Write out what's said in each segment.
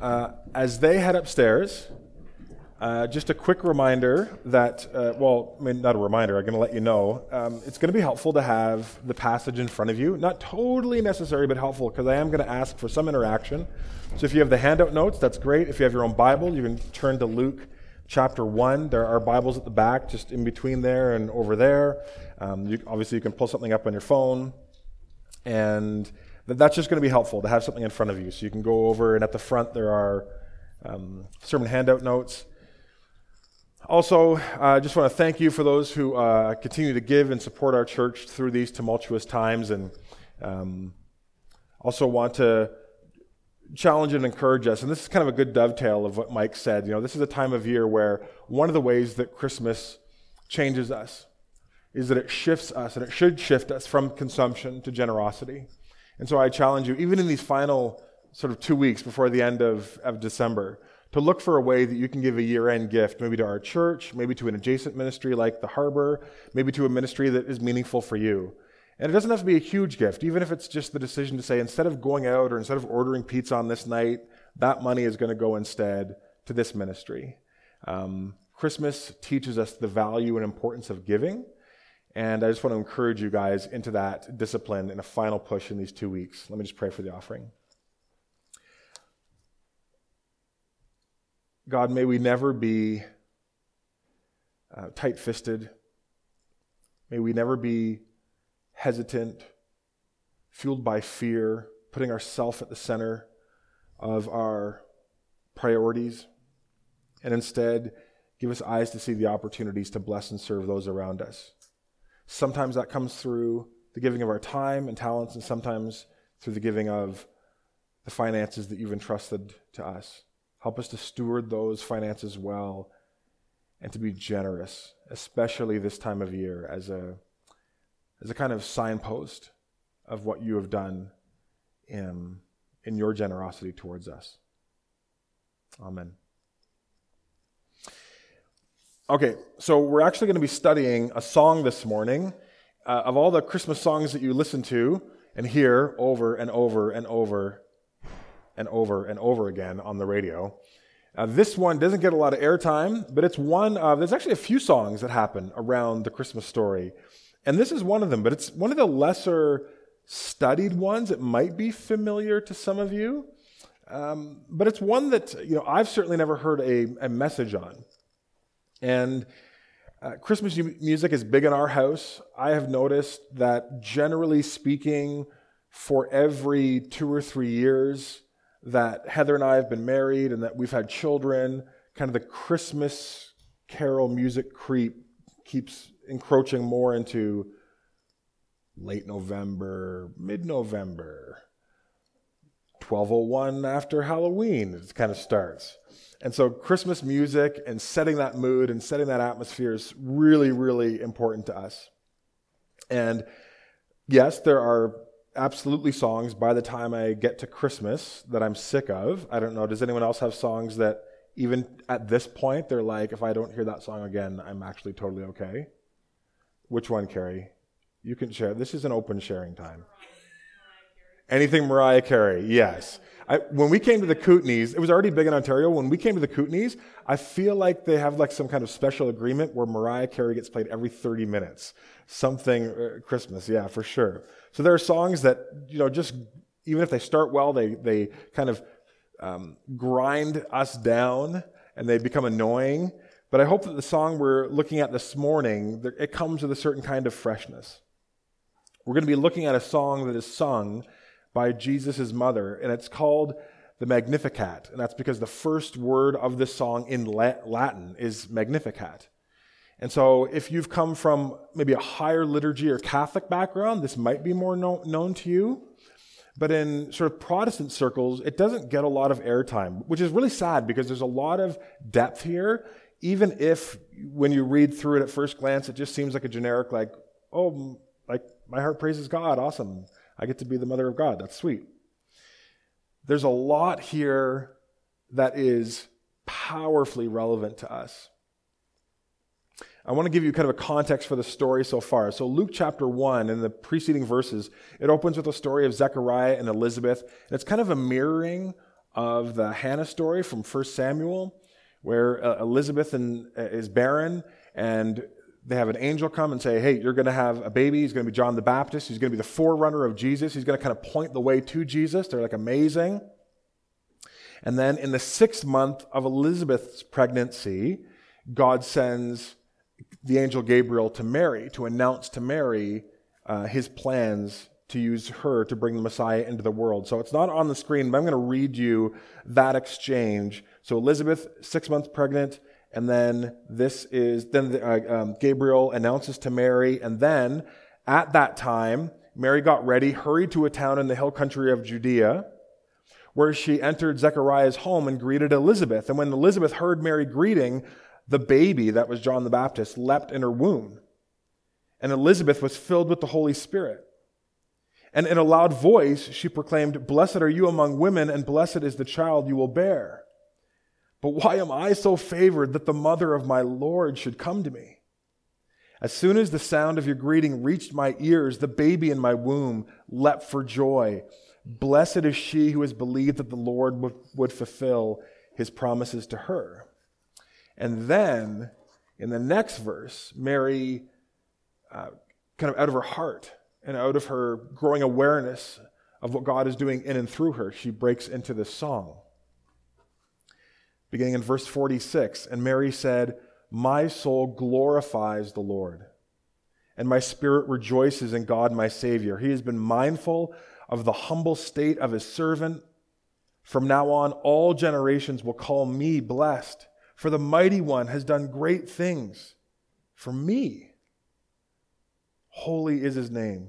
Uh, as they head upstairs, uh, just a quick reminder that, uh, well, I mean, not a reminder, I'm going to let you know. Um, it's going to be helpful to have the passage in front of you. Not totally necessary, but helpful, because I am going to ask for some interaction. So if you have the handout notes, that's great. If you have your own Bible, you can turn to Luke chapter 1. There are Bibles at the back, just in between there and over there. Um, you, obviously, you can pull something up on your phone. And that's just going to be helpful to have something in front of you. So you can go over, and at the front, there are um, sermon handout notes. Also, I uh, just want to thank you for those who uh, continue to give and support our church through these tumultuous times, and um, also want to challenge and encourage us. And this is kind of a good dovetail of what Mike said. You know, this is a time of year where one of the ways that Christmas changes us is that it shifts us, and it should shift us from consumption to generosity. And so I challenge you, even in these final sort of two weeks before the end of, of December, to look for a way that you can give a year end gift, maybe to our church, maybe to an adjacent ministry like the harbor, maybe to a ministry that is meaningful for you. And it doesn't have to be a huge gift, even if it's just the decision to say, instead of going out or instead of ordering pizza on this night, that money is going to go instead to this ministry. Um, Christmas teaches us the value and importance of giving. And I just want to encourage you guys into that discipline in a final push in these two weeks. Let me just pray for the offering. God, may we never be uh, tight fisted. May we never be hesitant, fueled by fear, putting ourselves at the center of our priorities. And instead, give us eyes to see the opportunities to bless and serve those around us. Sometimes that comes through the giving of our time and talents, and sometimes through the giving of the finances that you've entrusted to us. Help us to steward those finances well and to be generous, especially this time of year, as a, as a kind of signpost of what you have done in, in your generosity towards us. Amen. Okay, so we're actually going to be studying a song this morning. Uh, of all the Christmas songs that you listen to and hear over and over and over and over and over again on the radio. Uh, this one doesn't get a lot of airtime, but it's one of, there's actually a few songs that happen around the Christmas story. And this is one of them, but it's one of the lesser studied ones. It might be familiar to some of you, um, but it's one that, you know, I've certainly never heard a, a message on. And uh, Christmas music is big in our house. I have noticed that generally speaking, for every two or three years, that Heather and I have been married and that we've had children, kind of the Christmas carol music creep keeps encroaching more into late November, mid November, 1201 after Halloween, it kind of starts. And so Christmas music and setting that mood and setting that atmosphere is really, really important to us. And yes, there are absolutely songs by the time I get to Christmas that I'm sick of. I don't know. Does anyone else have songs that even at this point they're like, if I don't hear that song again, I'm actually totally okay? Which one, Carrie? You can share. This is an open sharing time. Anything Mariah Carey, yes. I, when we came to the Kootenays, it was already big in Ontario. When we came to the Kootenays, I feel like they have like some kind of special agreement where Mariah Carey gets played every 30 minutes. Something uh, Christmas, yeah, for sure. So there are songs that, you know, just even if they start well, they, they kind of um, grind us down and they become annoying. But I hope that the song we're looking at this morning, it comes with a certain kind of freshness. We're going to be looking at a song that is sung by Jesus' mother, and it's called the Magnificat. And that's because the first word of this song in Latin is Magnificat. And so, if you've come from maybe a higher liturgy or Catholic background, this might be more know, known to you. But in sort of Protestant circles, it doesn't get a lot of airtime, which is really sad because there's a lot of depth here. Even if, when you read through it at first glance, it just seems like a generic, like, oh, like my heart praises God, awesome. I get to be the mother of God. That's sweet. There's a lot here that is powerfully relevant to us. I want to give you kind of a context for the story so far. So, Luke chapter 1, in the preceding verses, it opens with a story of Zechariah and Elizabeth, and it's kind of a mirroring of the Hannah story from 1 Samuel, where uh, Elizabeth and, uh, is barren, and they have an angel come and say, Hey, you're going to have a baby. He's going to be John the Baptist. He's going to be the forerunner of Jesus. He's going to kind of point the way to Jesus. They're like amazing. And then in the sixth month of Elizabeth's pregnancy, God sends the angel Gabriel to Mary to announce to Mary uh, his plans to use her to bring the Messiah into the world. So it's not on the screen, but I'm going to read you that exchange. So Elizabeth, six months pregnant, and then this is, then uh, um, Gabriel announces to Mary, and then at that time, Mary got ready, hurried to a town in the hill country of Judea, where she entered Zechariah's home and greeted Elizabeth. And when Elizabeth heard Mary greeting, the baby that was John the Baptist leapt in her womb. And Elizabeth was filled with the Holy Spirit. And in a loud voice, she proclaimed, Blessed are you among women, and blessed is the child you will bear. But why am I so favored that the mother of my Lord should come to me? As soon as the sound of your greeting reached my ears, the baby in my womb leapt for joy. Blessed is she who has believed that the Lord would, would fulfill his promises to her. And then, in the next verse, Mary, uh, kind of out of her heart, and out of her growing awareness of what God is doing in and through her, she breaks into this song. Beginning in verse 46, and Mary said, My soul glorifies the Lord, and my spirit rejoices in God my Savior. He has been mindful of the humble state of his servant. From now on, all generations will call me blessed, for the mighty one has done great things for me. Holy is his name.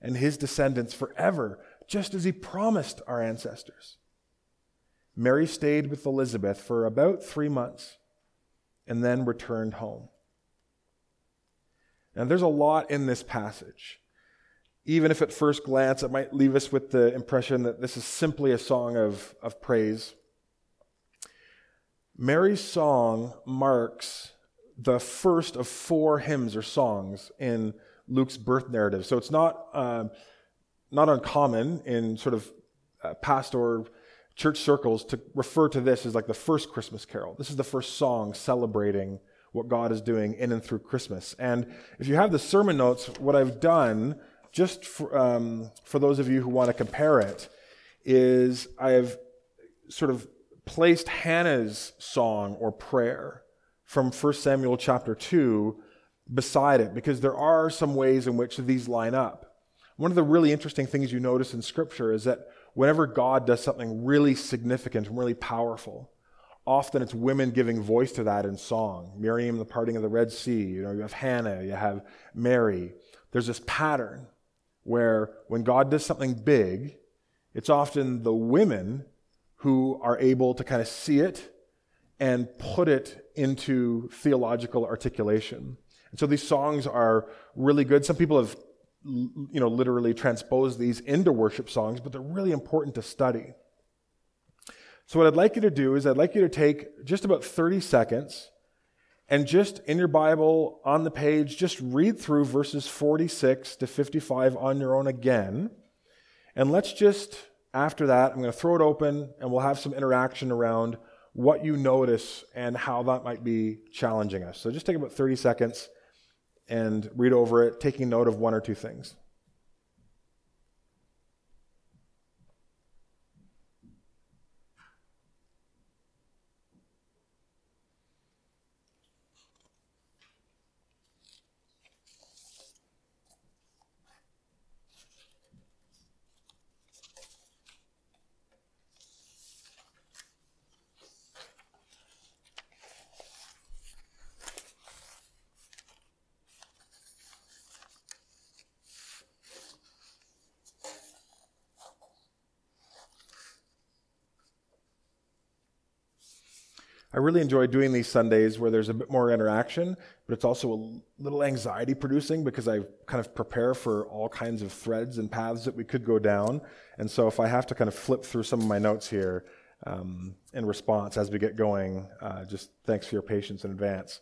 and his descendants forever, just as he promised our ancestors. Mary stayed with Elizabeth for about three months and then returned home. Now, there's a lot in this passage. Even if at first glance it might leave us with the impression that this is simply a song of, of praise, Mary's song marks the first of four hymns or songs in Luke's birth narrative. So it's not, uh, not uncommon in sort of uh, pastor church circles to refer to this as like the first Christmas carol. This is the first song celebrating what God is doing in and through Christmas. And if you have the sermon notes, what I've done, just for, um, for those of you who want to compare it, is I've sort of placed Hannah's song or prayer from 1 Samuel chapter 2 beside it because there are some ways in which these line up. One of the really interesting things you notice in Scripture is that whenever God does something really significant and really powerful, often it's women giving voice to that in song. Miriam, the parting of the Red Sea, you know, you have Hannah, you have Mary. There's this pattern where when God does something big, it's often the women who are able to kind of see it and put it into theological articulation. And so these songs are really good. Some people have, you know, literally transposed these into worship songs, but they're really important to study. So what I'd like you to do is I'd like you to take just about 30 seconds and just in your Bible on the page, just read through verses 46 to 55 on your own again. And let's just, after that, I'm going to throw it open and we'll have some interaction around what you notice and how that might be challenging us. So just take about 30 seconds and read over it, taking note of one or two things. Really enjoy doing these Sundays where there's a bit more interaction, but it's also a little anxiety producing because I kind of prepare for all kinds of threads and paths that we could go down. And so if I have to kind of flip through some of my notes here um, in response as we get going, uh, just thanks for your patience in advance.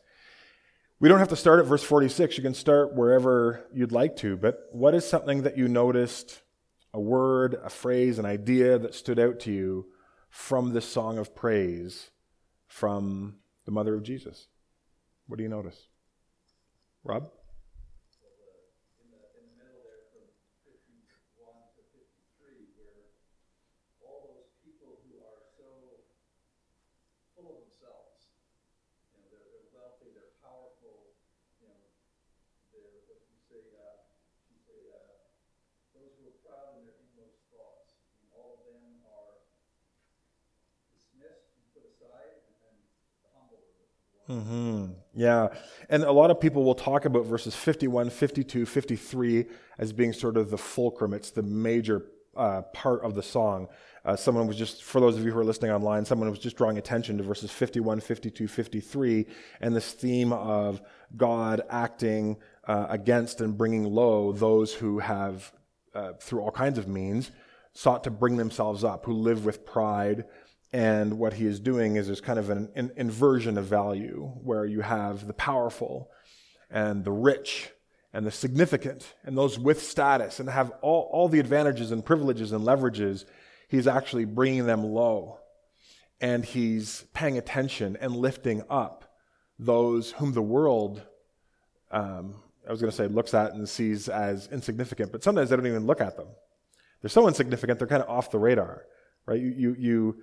We don't have to start at verse 46. You can start wherever you'd like to, but what is something that you noticed, a word, a phrase, an idea that stood out to you from this song of praise from the mother of Jesus? What do you notice? Rob? Mm-hmm. Yeah. And a lot of people will talk about verses 51, 52, 53 as being sort of the fulcrum. It's the major uh, part of the song. Uh, someone was just, for those of you who are listening online, someone was just drawing attention to verses 51, 52, 53, and this theme of God acting uh, against and bringing low those who have, uh, through all kinds of means, sought to bring themselves up, who live with pride and what he is doing is there's kind of an, an inversion of value where you have the powerful and the rich and the significant and those with status and have all, all the advantages and privileges and leverages. He's actually bringing them low and he's paying attention and lifting up those whom the world, um, I was going to say, looks at and sees as insignificant, but sometimes they don't even look at them. They're so insignificant, they're kind of off the radar, right? You, you, you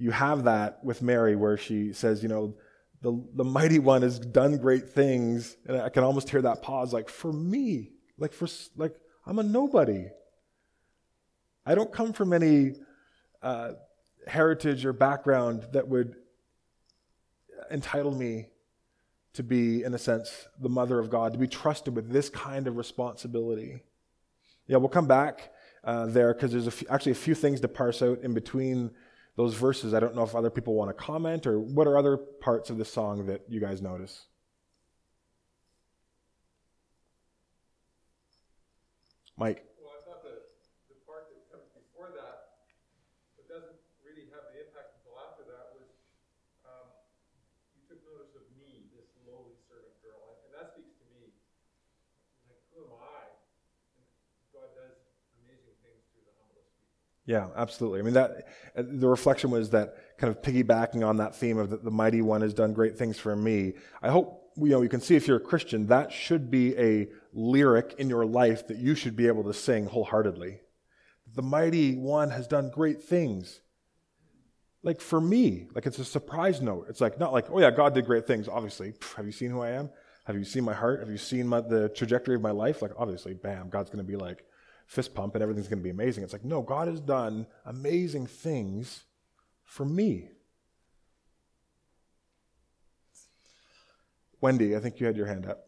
you have that with Mary where she says, you know, the, the mighty one has done great things. And I can almost hear that pause, like, for me, like, for, like, I'm a nobody. I don't come from any uh, heritage or background that would entitle me to be, in a sense, the mother of God, to be trusted with this kind of responsibility. Yeah, we'll come back uh, there because there's actually a few things to parse out in between those verses. I don't know if other people want to comment or what are other parts of the song that you guys notice? Mike. Well, I thought the, the part that comes before that, but doesn't really have the impact until after that, was um, you took notice of me, this lowly servant girl. And, and that speaks to me. Like, who am I? And God does amazing things through the humblest people. Yeah, absolutely. I mean, that uh, the reflection was that kind of piggybacking on that theme of that the mighty one has done great things for me. I hope you know you can see if you're a Christian that should be a lyric in your life that you should be able to sing wholeheartedly. The mighty one has done great things. Like for me, like it's a surprise note. It's like not like, oh yeah, God did great things. Obviously, have you seen who I am? Have you seen my heart? Have you seen my, the trajectory of my life? Like obviously, bam, God's going to be like, fist pump and everything's going to be amazing. It's like, no, God has done amazing things for me. Wendy, I think you had your hand up.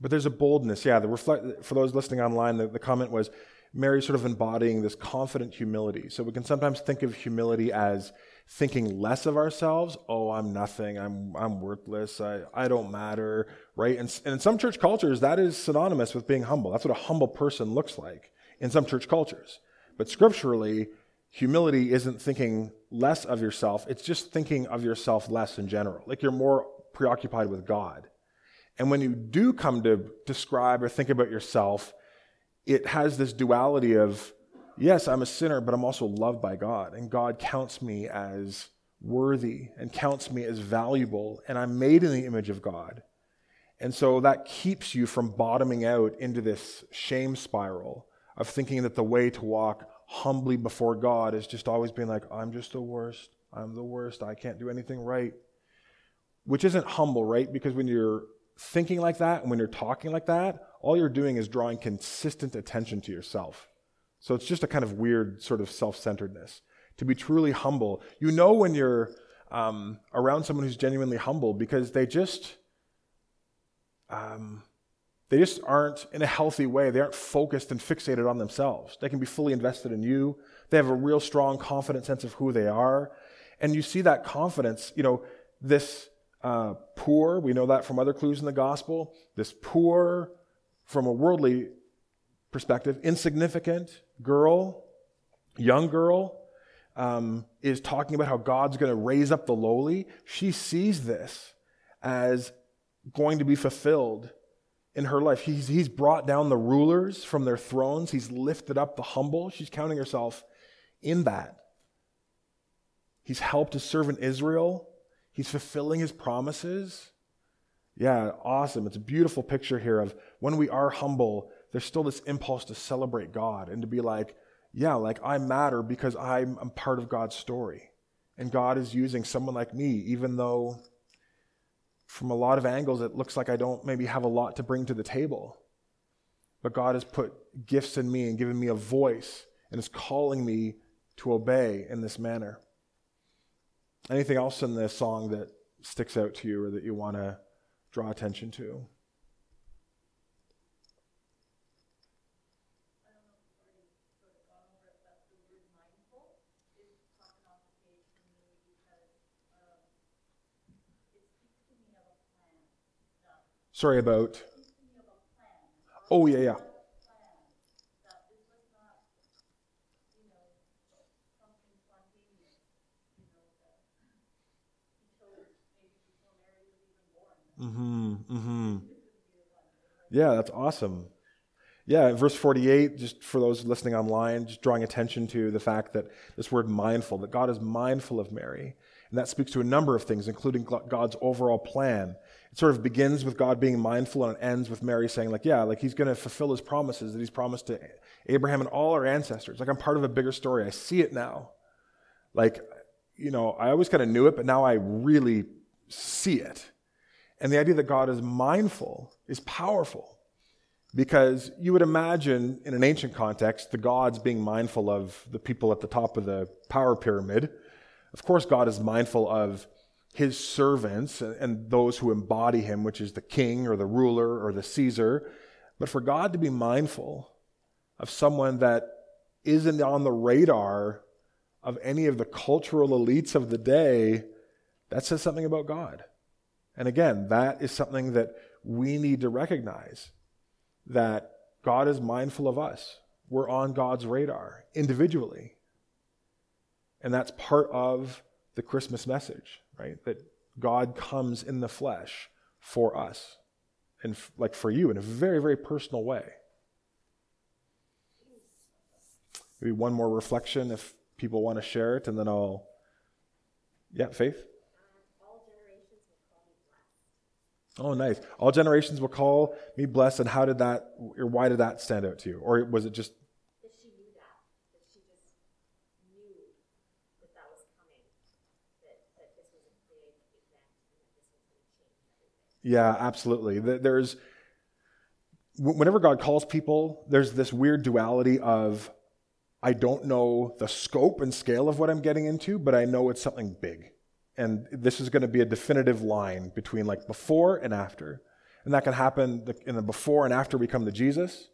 But there's a boldness. Yeah, the reflect, for those listening online, the, the comment was Mary sort of embodying this confident humility. So we can sometimes think of humility as thinking less of ourselves. Oh, I'm nothing. I'm, I'm worthless. I, I don't matter, right? And, and in some church cultures, that is synonymous with being humble. That's what a humble person looks like in some church cultures. But scripturally, humility isn't thinking less of yourself. It's just thinking of yourself less in general. Like you're more preoccupied with God. And when you do come to describe or think about yourself, it has this duality of, yes, I'm a sinner, but I'm also loved by God. And God counts me as worthy and counts me as valuable. And I'm made in the image of God. And so that keeps you from bottoming out into this shame spiral of thinking that the way to walk humbly before God is just always being like, I'm just the worst. I'm the worst. I can't do anything right. Which isn't humble, right? Because when you're thinking like that and when you're talking like that, all you're doing is drawing consistent attention to yourself. So it's just a kind of weird sort of self centeredness. To be truly humble, you know when you're um, around someone who's genuinely humble because they just um, they just aren't in a healthy way. They aren't focused and fixated on themselves. They can be fully invested in you. They have a real strong, confident sense of who they are, and you see that confidence. You know this uh, poor. We know that from other clues in the gospel. This poor, from a worldly perspective, insignificant girl, young girl, um, is talking about how God's going to raise up the lowly. She sees this as going to be fulfilled in her life. He's, he's brought down the rulers from their thrones, he's lifted up the humble. She's counting herself in that. He's helped his servant Israel, he's fulfilling his promises. Yeah, awesome. It's a beautiful picture here of when we are humble, there's still this impulse to celebrate God and to be like, yeah, like I matter because I'm, I'm part of God's story. And God is using someone like me, even though from a lot of angles it looks like I don't maybe have a lot to bring to the table. But God has put gifts in me and given me a voice and is calling me to obey in this manner. Anything else in this song that sticks out to you or that you want to draw attention to? Sorry about. Oh, yeah, yeah. Mm-hmm. Mm-hmm. Yeah, that's awesome. Yeah, verse 48, just for those listening online, just drawing attention to the fact that this word mindful, that God is mindful of Mary. And that speaks to a number of things, including God's overall plan. It sort of begins with God being mindful and it ends with Mary saying, like, yeah, like he's going to fulfill his promises that he's promised to Abraham and all our ancestors. Like, I'm part of a bigger story. I see it now. Like, you know, I always kind of knew it, but now I really see it. And the idea that God is mindful is powerful because you would imagine in an ancient context the gods being mindful of the people at the top of the power pyramid of course, God is mindful of his servants and those who embody him, which is the king or the ruler or the Caesar. But for God to be mindful of someone that isn't on the radar of any of the cultural elites of the day, that says something about God. And again, that is something that we need to recognize that God is mindful of us. We're on God's radar individually. And that's part of the Christmas message, right? That God comes in the flesh for us and f- like for you in a very, very personal way. Maybe one more reflection if people want to share it, and then I'll. Yeah, Faith? Oh, nice. All generations will call me blessed. And how did that, or why did that stand out to you? Or was it just Yeah, absolutely. There's whenever God calls people, there's this weird duality of I don't know the scope and scale of what I'm getting into, but I know it's something big. And this is going to be a definitive line between like before and after. And that can happen in the before and after we come to Jesus,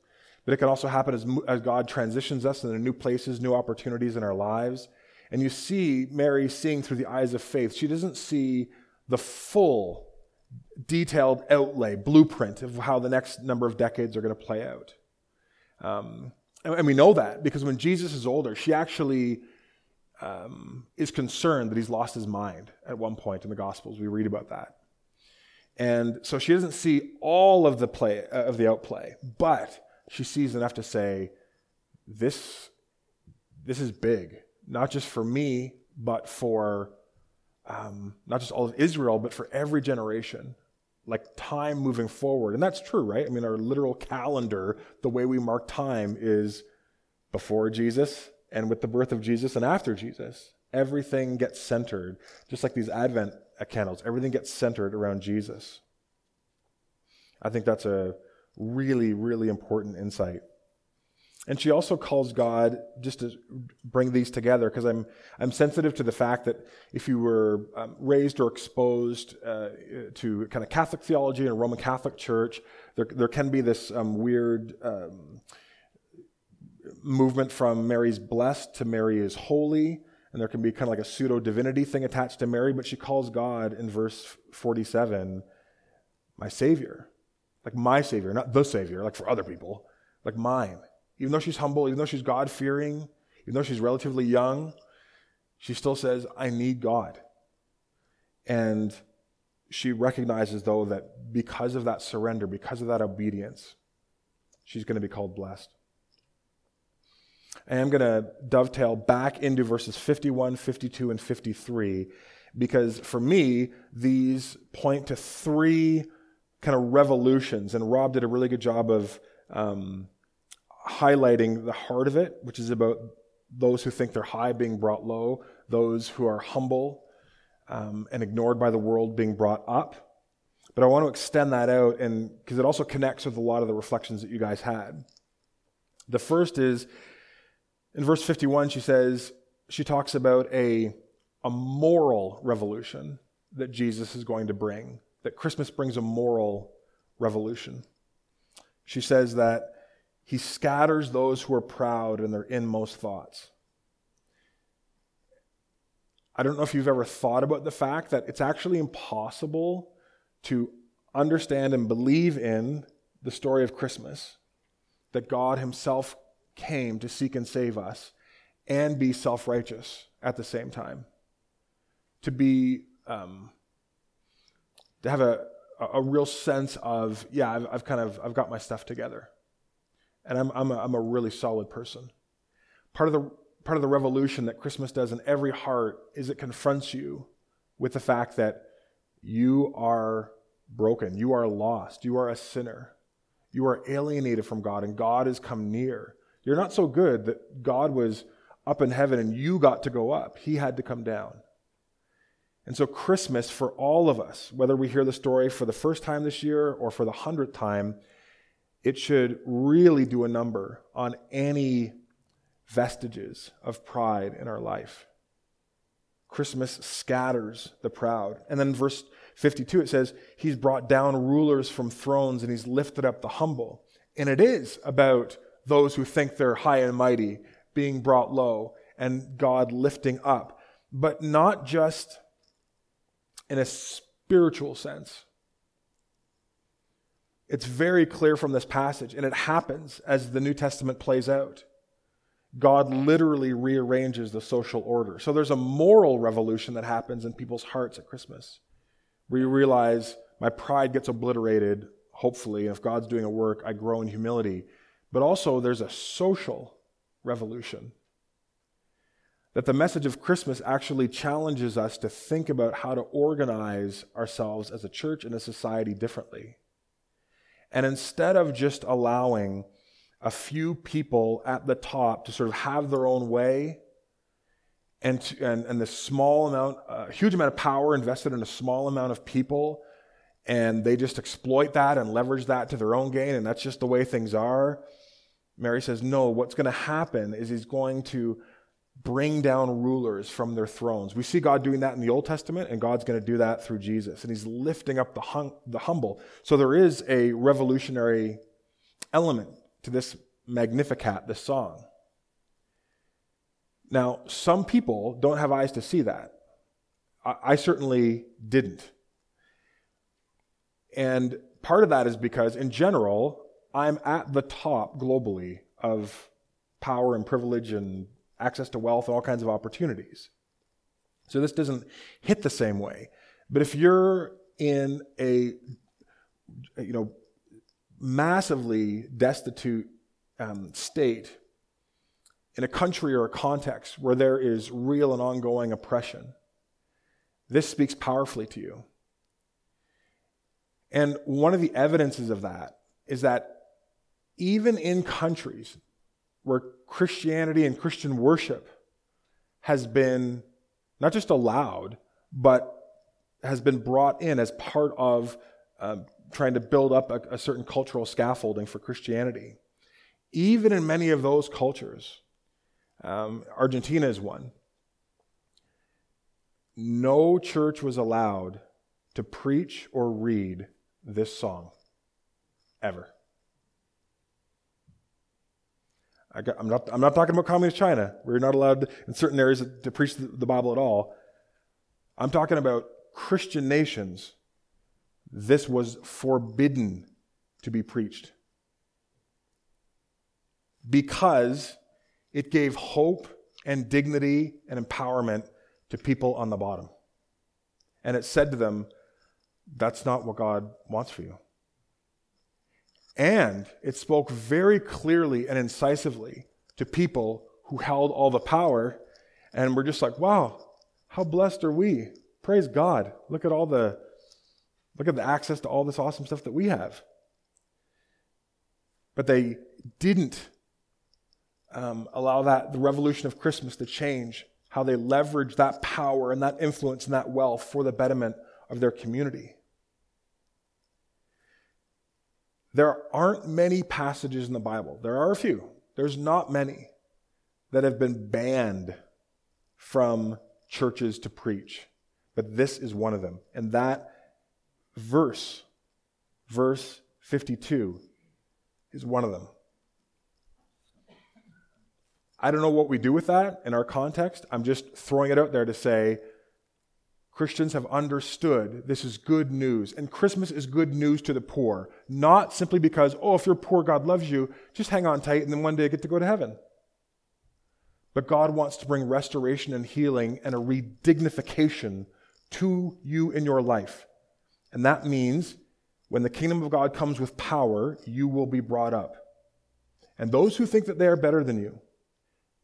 but it can also happen as, as God transitions us into new places, new opportunities in our lives. And you see Mary seeing through the eyes of faith. She doesn't see the full detailed outlay, blueprint of how the next number of decades are going to play out. Um, and we know that because when Jesus is older, she actually um, is concerned that he's lost his mind at one point in the Gospels. We read about that. And so she doesn't see all of the play uh, of the outplay, but she sees enough to say, "This, this is big, not just for me, but for um, not just all of Israel, but for every generation, like time moving forward. And that's true, right? I mean, our literal calendar, the way we mark time is before Jesus and with the birth of Jesus and after Jesus. Everything gets centered, just like these Advent candles, everything gets centered around Jesus. I think that's a really, really important insight. And she also calls God just to bring these together because I'm, I'm sensitive to the fact that if you were um, raised or exposed uh, to kind of Catholic theology and a Roman Catholic Church, there, there can be this um, weird um, movement from Mary's blessed to Mary is holy. And there can be kind of like a pseudo divinity thing attached to Mary, but she calls God in verse 47 my Savior. Like my Savior, not the Savior, like for other people, like mine. Even though she's humble, even though she's God fearing, even though she's relatively young, she still says, I need God. And she recognizes, though, that because of that surrender, because of that obedience, she's going to be called blessed. I am going to dovetail back into verses 51, 52, and 53 because for me, these point to three kind of revolutions. And Rob did a really good job of um, highlighting the heart of it, which is about those who think they're high being brought low, those who are humble um, and ignored by the world being brought up. But I want to extend that out and because it also connects with a lot of the reflections that you guys had. The first is in verse 51, she says, she talks about a, a moral revolution that Jesus is going to bring, that Christmas brings a moral revolution. She says that he scatters those who are proud in their inmost thoughts. I don't know if you've ever thought about the fact that it's actually impossible to understand and believe in the story of Christmas, that God Himself came to seek and save us, and be self righteous at the same time. To be, um, to have a, a real sense of, yeah, I've, I've kind of, I've got my stuff together and I'm, I'm, a, I'm a really solid person. Part of, the, part of the revolution that Christmas does in every heart is it confronts you with the fact that you are broken, you are lost, you are a sinner, you are alienated from God, and God has come near. You're not so good that God was up in heaven and you got to go up, He had to come down. And so, Christmas for all of us, whether we hear the story for the first time this year or for the hundredth time, it should really do a number on any vestiges of pride in our life. Christmas scatters the proud. And then verse 52, it says, He's brought down rulers from thrones and He's lifted up the humble. And it is about those who think they're high and mighty being brought low and God lifting up, but not just in a spiritual sense. It's very clear from this passage, and it happens as the New Testament plays out. God literally rearranges the social order. So there's a moral revolution that happens in people's hearts at Christmas, where you realize my pride gets obliterated, hopefully, if God's doing a work, I grow in humility. But also, there's a social revolution. That the message of Christmas actually challenges us to think about how to organize ourselves as a church and a society differently. And instead of just allowing a few people at the top to sort of have their own way and, to, and, and the small amount, a huge amount of power invested in a small amount of people, and they just exploit that and leverage that to their own gain, and that's just the way things are. Mary says, No, what's going to happen is he's going to bring down rulers from their thrones. We see God doing that in the Old Testament, and God's going to do that through Jesus. And He's lifting up the, hum- the humble. So there is a revolutionary element to this Magnificat, this song. Now, some people don't have eyes to see that. I, I certainly didn't. And part of that is because, in general, I'm at the top globally of power and privilege and access to wealth, and all kinds of opportunities. So this doesn't hit the same way. But if you're in a, you know, massively destitute um, state in a country or a context where there is real and ongoing oppression, this speaks powerfully to you. And one of the evidences of that is that even in countries where Christianity and Christian worship has been not just allowed, but has been brought in as part of um, trying to build up a, a certain cultural scaffolding for Christianity. even in many of those cultures, um, Argentina is one, no church was allowed to preach or read this song ever. I am not, I'm not talking about communist China. We're not allowed in certain areas to preach the, the Bible at all. I'm talking about Christian nations. This was forbidden to be preached because it gave hope and dignity and empowerment to people on the bottom. And it said to them, that's not what God wants for you. And it spoke very clearly and incisively to people who held all the power and were just like, wow, how blessed are we? Praise God. Look at all the look at the access to all this awesome stuff that we have. But they didn't um, allow that the revolution of Christmas to change how they leverage that power and that influence and that wealth for the betterment of their community. There aren't many passages in the Bible. There are a few. There's not many that have been banned from churches to preach. But this is one of them. And that verse, verse 52, is one of them. I don't know what we do with that in our context. I'm just throwing it out there to say Christians have understood this is good news. And Christmas is good news to the poor, not simply because, oh, if you're poor, God loves you, just hang on tight and then one day get to go to heaven. But God wants to bring restoration and healing and a redignification to you in your life. And that means when the kingdom of God comes with power, you will be brought up. And those who think that they are better than you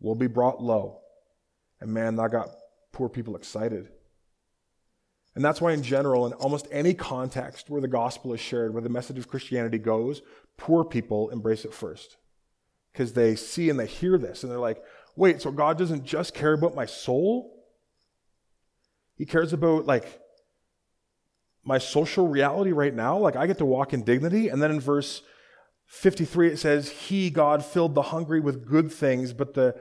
will be brought low. And man, that got poor people excited. And that's why, in general, in almost any context where the gospel is shared, where the message of Christianity goes, poor people embrace it first. Because they see and they hear this and they're like, wait, so God doesn't just care about my soul? He cares about, like, my social reality right now? Like, I get to walk in dignity. And then in verse 53, it says, He, God, filled the hungry with good things, but the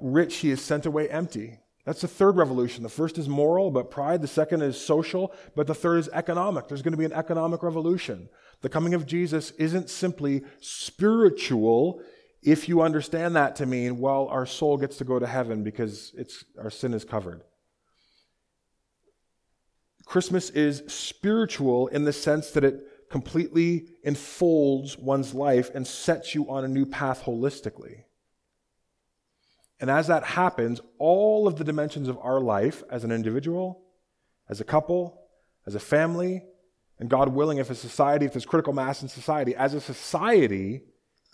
rich he is sent away empty. That's the third revolution. The first is moral, but pride. The second is social, but the third is economic. There's going to be an economic revolution. The coming of Jesus isn't simply spiritual if you understand that to mean, well, our soul gets to go to heaven because it's, our sin is covered. Christmas is spiritual in the sense that it completely enfolds one's life and sets you on a new path holistically. And as that happens, all of the dimensions of our life as an individual, as a couple, as a family, and God willing, if a society, if there's critical mass in society, as a society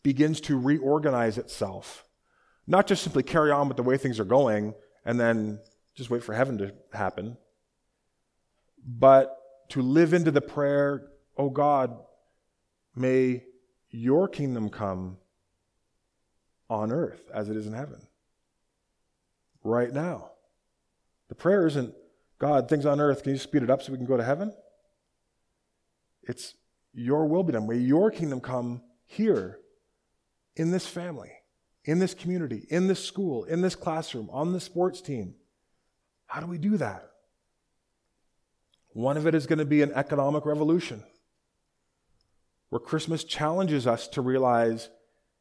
begins to reorganize itself, not just simply carry on with the way things are going and then just wait for heaven to happen, but to live into the prayer, oh God, may your kingdom come on earth as it is in heaven right now. The prayer isn't, God, things on earth, can you speed it up so we can go to heaven? It's, your will be done. May your kingdom come here, in this family, in this community, in this school, in this classroom, on the sports team. How do we do that? One of it is going to be an economic revolution where Christmas challenges us to realize,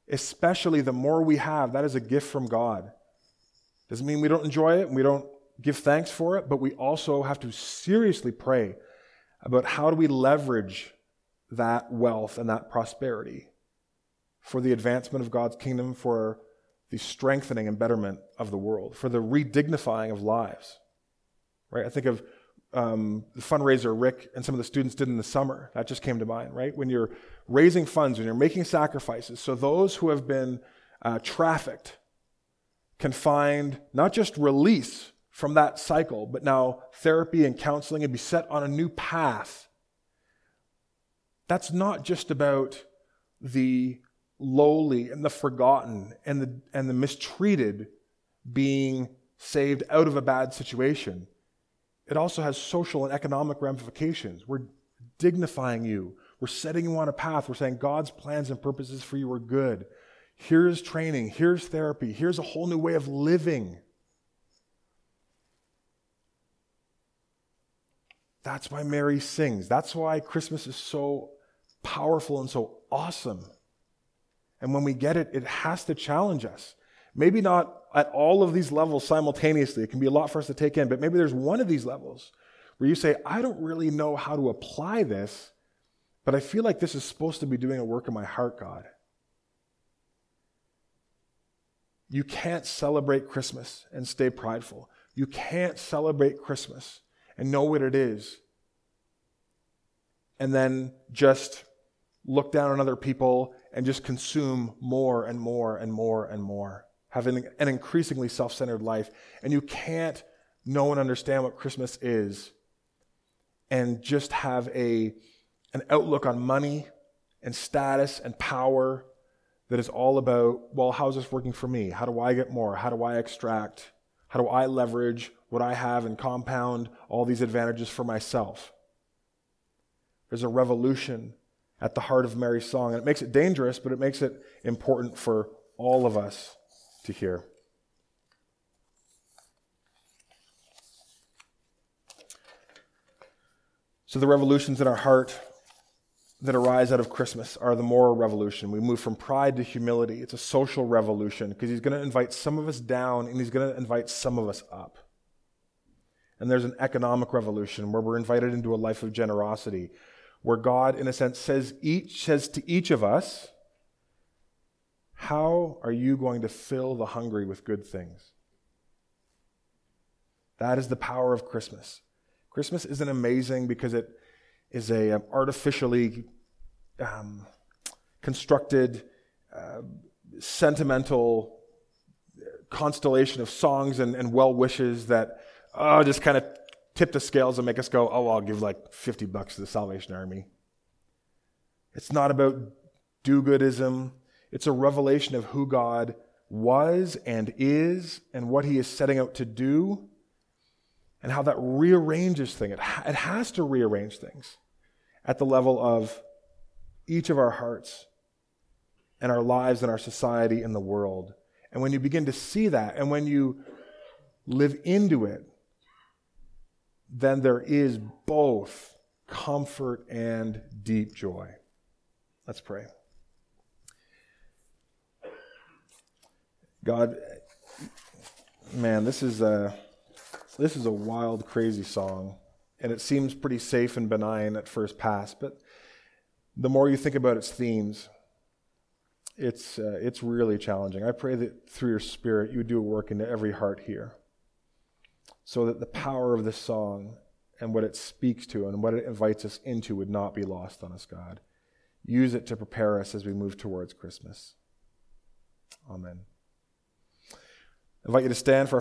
especially the more we have, that is a gift from God. Doesn't mean we don't enjoy it and we don't give thanks for it, but we also have to seriously pray about how do we leverage that wealth and that prosperity for the advancement of God's kingdom, for the strengthening and betterment of the world, for the redignifying of lives. Right? I think of um, the fundraiser Rick and some of the students did in the summer. That just came to mind, right? When you're raising funds, when you're making sacrifices, so those who have been uh, trafficked can find not just release from that cycle, but now therapy and counseling and be set on a new path. That's not just about the lowly and the forgotten and the, and the mistreated being saved out of a bad situation. It also has social and economic ramifications. We're dignifying you. We're setting you on a path. We're saying God's plans and purposes for you are good. Here's training. Here's therapy. Here's a whole new way of living. That's why Mary sings. That's why Christmas is so powerful and so awesome. And when we get it, it has to challenge us. Maybe not at all of these levels simultaneously. It can be a lot for us to take in, but maybe there's one of these levels where you say, I don't really know how to apply this, but I feel like this is supposed to be doing a work in my heart, God. You can't celebrate Christmas and stay prideful. You can't celebrate Christmas and know what it is and then just look down on other people and just consume more and more and more and more, having an increasingly self centered life. And you can't know and understand what Christmas is and just have a, an outlook on money and status and power that is all about, well, how's this working for me? How do I get more? How do I extract? How do I leverage what I have and compound all these advantages for myself? There's a revolution at the heart of Mary's song. And it makes it dangerous, but it makes it important for all of us to hear. So, the revolutions in our heart that arise out of Christmas are the moral revolution. We move from pride to humility. It's a social revolution because he's going to invite some of us down and he's going to invite some of us up. And there's an economic revolution where we're invited into a life of generosity, where God, in a sense, says each says to each of us, How are you going to fill the hungry with good things? That is the power of Christmas. Christmas isn't amazing because it is a um, artificially um, constructed, uh, sentimental constellation of songs and, and well wishes that uh, just kind of tip the scales and make us go, oh, I'll give like 50 bucks to the Salvation Army. It's not about do goodism, it's a revelation of who God was and is and what he is setting out to do and how that rearranges things. It, ha- it has to rearrange things at the level of each of our hearts and our lives and our society and the world. And when you begin to see that and when you live into it, then there is both comfort and deep joy. Let's pray. God, man, this is a, this is a wild, crazy song, and it seems pretty safe and benign at first pass, but the more you think about its themes, it's, uh, it's really challenging. I pray that through your Spirit, you would do a work into every heart here so that the power of this song and what it speaks to and what it invites us into would not be lost on us, God. Use it to prepare us as we move towards Christmas. Amen. I invite you to stand for